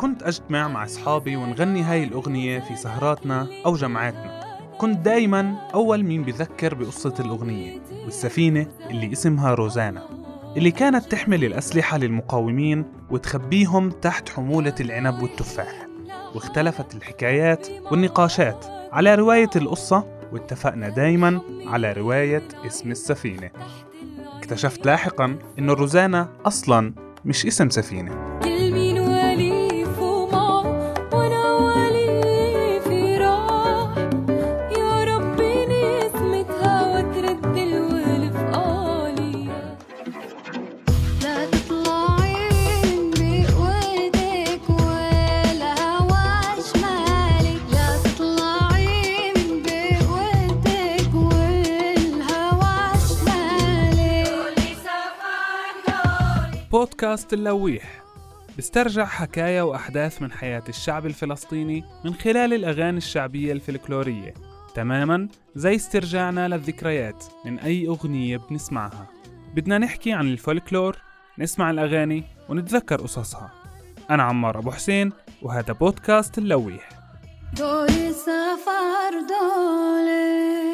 كنت أجتمع مع أصحابي ونغني هاي الأغنية في سهراتنا أو جمعاتنا. كنت دايما أول مين بذكر بقصة الأغنية والسفينة اللي اسمها روزانا اللي كانت تحمل الأسلحة للمقاومين وتخبيهم تحت حمولة العنب والتفاح. واختلفت الحكايات والنقاشات على رواية القصة واتفقنا دايما على رواية اسم السفينة. اكتشفت لاحقا أن روزانا أصلا مش اسم سفينة. بودكاست اللويح. بسترجع حكايا وأحداث من حياة الشعب الفلسطيني من خلال الأغاني الشعبية الفلكلورية. تماما؟ زي استرجاعنا للذكريات من أي أغنية بنسمعها. بدنا نحكي عن الفولكلور نسمع الأغاني ونتذكر قصصها. أنا عمار أبو حسين وهذا بودكاست اللويح. دولي سفر دولي.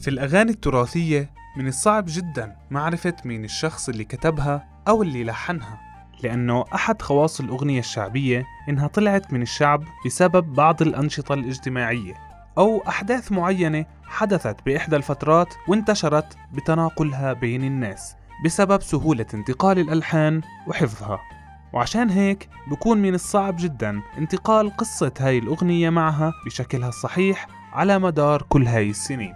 في الأغاني التراثية من الصعب جدا معرفة مين الشخص اللي كتبها أو اللي لحنها لأنه أحد خواص الأغنية الشعبية إنها طلعت من الشعب بسبب بعض الأنشطة الاجتماعية أو أحداث معينة حدثت بإحدى الفترات وانتشرت بتناقلها بين الناس بسبب سهولة انتقال الألحان وحفظها. وعشان هيك بكون من الصعب جدا انتقال قصة هاي الأغنية معها بشكلها الصحيح على مدار كل هاي السنين.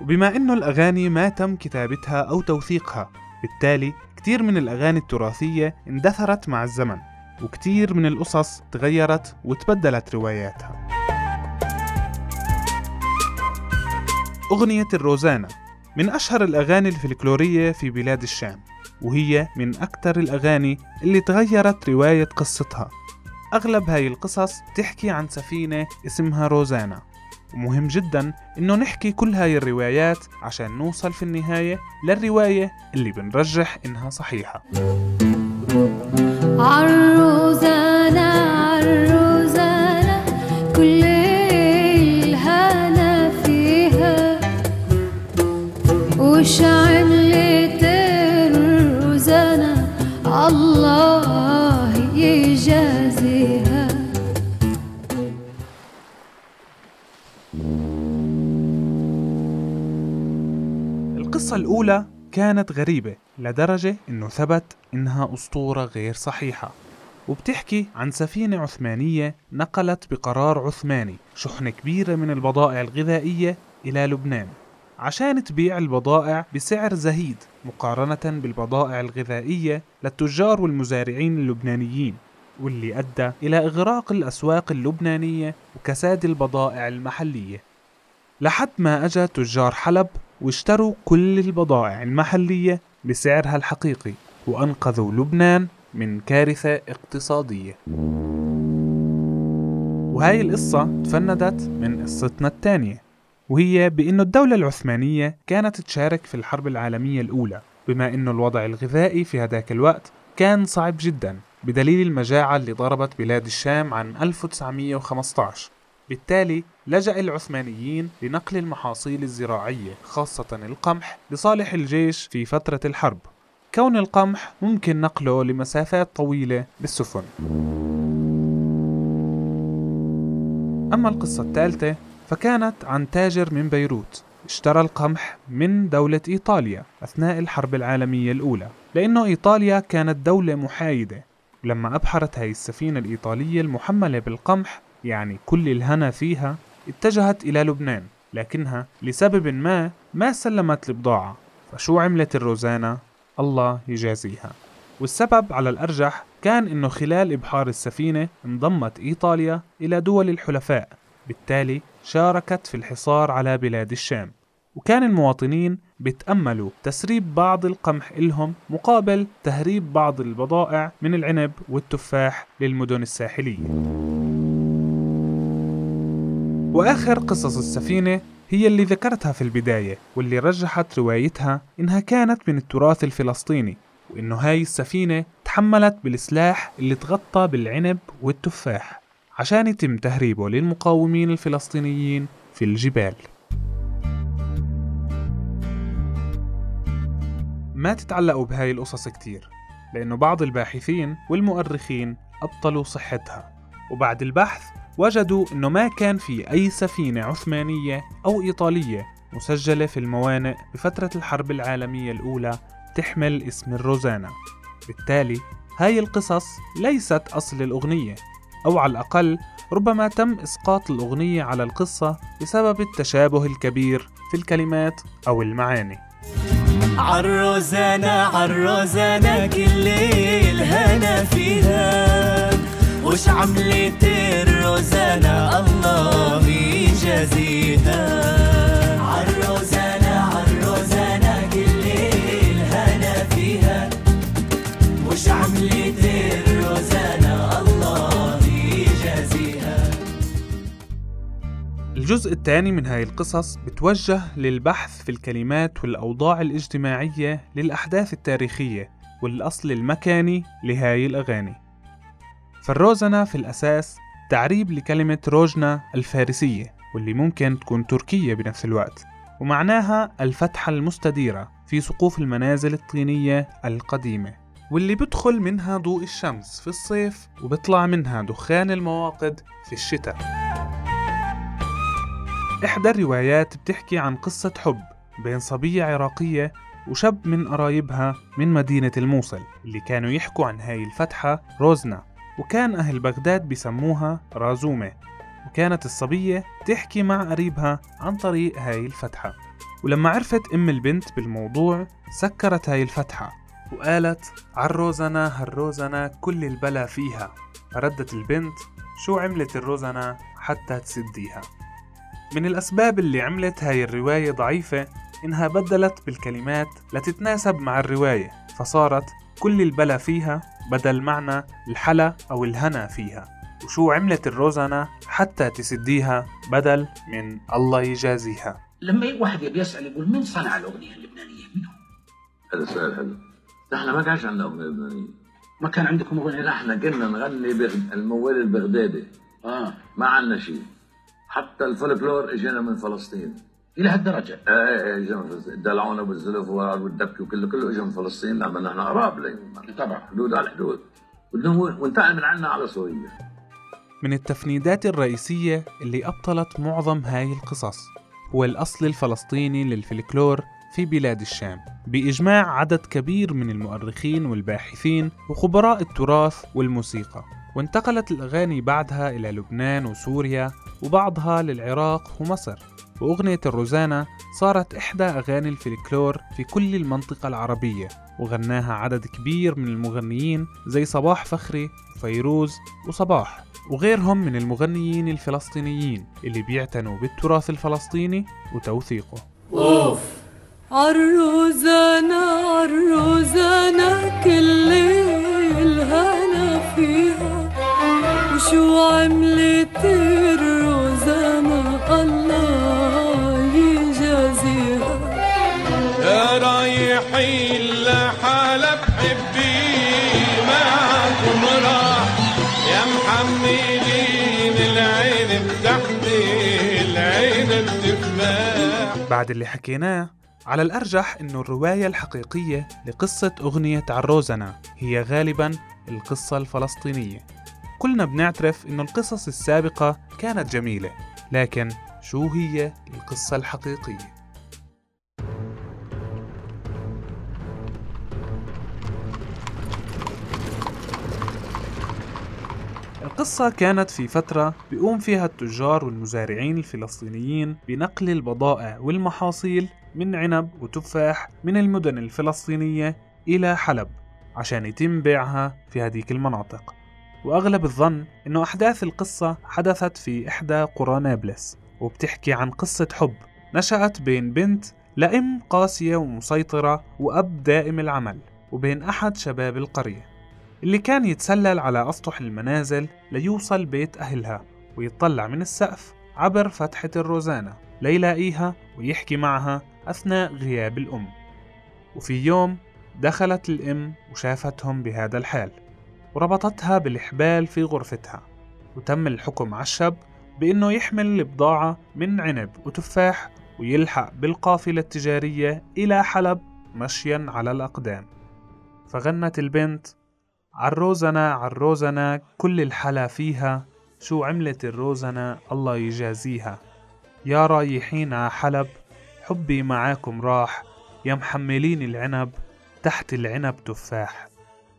وبما انه الأغاني ما تم كتابتها أو توثيقها بالتالي كتير من الأغاني التراثية اندثرت مع الزمن وكتير من القصص تغيرت وتبدلت رواياتها. أغنية الروزانا من أشهر الأغاني الفلكلورية في بلاد الشام وهي من أكثر الأغاني اللي تغيرت رواية قصتها. أغلب هاي القصص تحكي عن سفينة اسمها روزانا. ومهم جدا إنه نحكي كل هاي الروايات عشان نوصل في النهاية للرواية اللي بنرجح إنها صحيحة. عالروزانة عالروزانة كل الهنا فيها. وش عملت الروزانة؟ الله القصة الأولى كانت غريبة لدرجة إنه ثبت إنها أسطورة غير صحيحة. وبتحكي عن سفينة عثمانية نقلت بقرار عثماني شحنة كبيرة من البضائع الغذائية إلى لبنان. عشان تبيع البضائع بسعر زهيد مقارنة بالبضائع الغذائية للتجار والمزارعين اللبنانيين واللي أدى إلى إغراق الأسواق اللبنانية وكساد البضائع المحلية. لحد ما أجا تجار حلب واشتروا كل البضائع المحلية بسعرها الحقيقي وأنقذوا لبنان من كارثة اقتصادية. وهاي القصة تفندت من قصتنا الثانية وهي بأنه الدولة العثمانية كانت تشارك في الحرب العالمية الأولى بما أنه الوضع الغذائي في هذاك الوقت كان صعب جدا بدليل المجاعة اللي ضربت بلاد الشام عن 1915 بالتالي لجأ العثمانيين لنقل المحاصيل الزراعية خاصة القمح لصالح الجيش في فترة الحرب. كون القمح ممكن نقله لمسافات طويلة بالسفن. أما القصة الثالثة فكانت عن تاجر من بيروت. اشترى القمح من دولة إيطاليا أثناء الحرب العالمية الأولى لأنه إيطاليا كانت دولة محايدة. ولما أبحرت هاي السفينة الإيطالية المحملة بالقمح يعني كل الهنا فيها اتجهت إلى لبنان لكنها لسبب ما ما سلمت البضاعة فشو عملت الروزانا؟ الله يجازيها. والسبب على الأرجح كان إنه خلال إبحار السفينة انضمت إيطاليا إلى دول الحلفاء بالتالي شاركت في الحصار على بلاد الشام. وكان المواطنين بيتأملوا تسريب بعض القمح إلهم مقابل تهريب بعض البضائع من العنب والتفاح للمدن الساحلية. وآخر قصص السفينة هي اللي ذكرتها في البداية واللي رجحت روايتها إنها كانت من التراث الفلسطيني وإنه هاي السفينة تحملت بالسلاح اللي تغطى بالعنب والتفاح عشان يتم تهريبه للمقاومين الفلسطينيين في الجبال. ما تتعلقوا بهاي القصص كتير لأنه بعض الباحثين والمؤرخين أبطلوا صحتها وبعد البحث وجدوا أنه ما كان في أي سفينة عثمانية أو إيطالية مسجلة في الموانئ بفترة الحرب العالمية الأولى تحمل اسم الروزانا. بالتالي هاي القصص ليست أصل الأغنية أو على الأقل ربما تم إسقاط الأغنية على القصة بسبب التشابه الكبير في الكلمات أو المعاني. عالروزانة عالروزانة كل الهنا فيها. وش عملت الروزانة الله يجازيها عالروزانة عالروزانة كل الهنا فيها. وش عملت الروزانة الله يجازيها الجزء الثاني من هاي القصص بتوجه للبحث في الكلمات والأوضاع الاجتماعية للأحداث التاريخية والأصل المكاني لهاي الأغاني. فالروزنة في الأساس تعريب لكلمة روجنا الفارسية واللي ممكن تكون تركية بنفس الوقت. ومعناها الفتحة المستديرة في سقوف المنازل الطينية القديمة واللي بدخل منها ضوء الشمس في الصيف وبيطلع منها دخان المواقد في الشتاء. إحدى الروايات بتحكي عن قصة حب بين صبية عراقية وشاب من قرايبها من مدينة الموصل اللي كانوا يحكوا عن هاي الفتحة روزنا وكان أهل بغداد بسموها رازومة وكانت الصبية تحكي مع قريبها عن طريق هاي الفتحة. ولما عرفت أم البنت بالموضوع سكرت هاي الفتحة وقالت عالروزنا هالروزنا كل البلا فيها. فردت البنت شو عملت الروزنا حتى تسديها؟ من الأسباب اللي عملت هاي الرواية ضعيفة إنها بدلت بالكلمات لتتناسب مع الرواية فصارت كل البلا فيها بدل معنى الحلا أو الهنا فيها. وشو عملت الروزنة حتى تسديها بدل من الله يجازيها؟ لما واحد يبي يسأل يقول مين صنع الأغنية اللبنانية؟ من هو؟ هذا سؤال حلو. نحن ما كانش عندنا أغنية لبنانية. ما كان عندكم أغنية؟ نحن كنا نغني بغ... الموال البغدادي. آه. ما عندنا شيء. حتى الفولكلور اجانا من فلسطين. إلى هالدرجة. إيه إيه فلسطين دلعونا بالزلف والدبكه وكله كله اجى من فلسطين لما نحن قراب طبعا. حدود على الحدود. وانتقل من عنا على سوريا. من التفنيدات الرئيسية اللي أبطلت معظم هاي القصص هو الأصل الفلسطيني للفلكلور في بلاد الشام. بإجماع عدد كبير من المؤرخين والباحثين وخبراء التراث والموسيقى وانتقلت الأغاني بعدها إلى لبنان وسوريا وبعضها للعراق ومصر. وأغنية الروزانا صارت إحدى أغاني الفلكلور في كل المنطقة العربية وغناها عدد كبير من المغنيين زي صباح فخري وفيروز وصباح وغيرهم من المغنيين الفلسطينيين اللي بيعتنوا بالتراث الفلسطيني وتوثيقه. عالروزانة عالروزانة كل الهنا فيها وشو عملت بعد اللي حكيناه على الأرجح إنه الرواية الحقيقية لقصة أغنية عروزنا هي غالبا القصة الفلسطينية كلنا بنعترف إنه القصص السابقة كانت جميلة لكن شو هي القصة الحقيقية؟ القصة كانت في فترة بيقوم فيها التجار والمزارعين الفلسطينيين بنقل البضائع والمحاصيل من عنب وتفاح من المدن الفلسطينية إلى حلب عشان يتم بيعها في هذيك المناطق. وأغلب الظن أنه أحداث القصة حدثت في إحدى قرى نابلس وبتحكي عن قصة حب نشأت بين بنت لأم قاسية ومسيطرة وأب دائم العمل وبين أحد شباب القرية. اللي كان يتسلل على أسطح المنازل ليوصل بيت أهلها ويطلع من السقف عبر فتحة الروزانا ليلاقيها ويحكي معها أثناء غياب الأم. وفي يوم دخلت الأم وشافتهم بهذا الحال وربطتها بالحبال في غرفتها. وتم الحكم على الشاب بأنه يحمل البضاعة من عنب وتفاح ويلحق بالقافلة التجارية إلى حلب مشيا على الأقدام. فغنت البنت عالروزنا عالروزنا كل الحلا فيها شو عملت الروزنا؟ الله يجازيها. يا رايحين ع حلب حبي معاكم راح يا محملين العنب تحت العنب تفاح.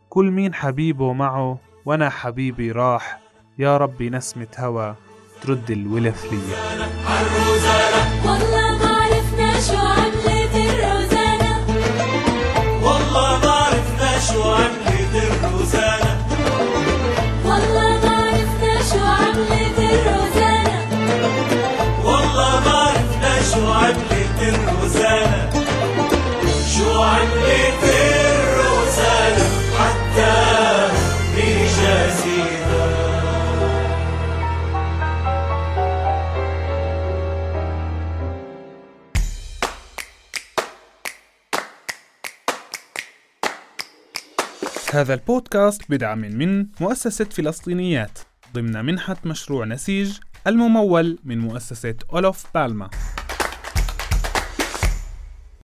كل مين حبيبه معه وأنا حبيبي راح. يا ربي نسمة هوا ترد الولف ليا. هذا البودكاست بدعم من مؤسسة فلسطينيات ضمن منحة مشروع نسيج الممول من مؤسسة أولوف بالما.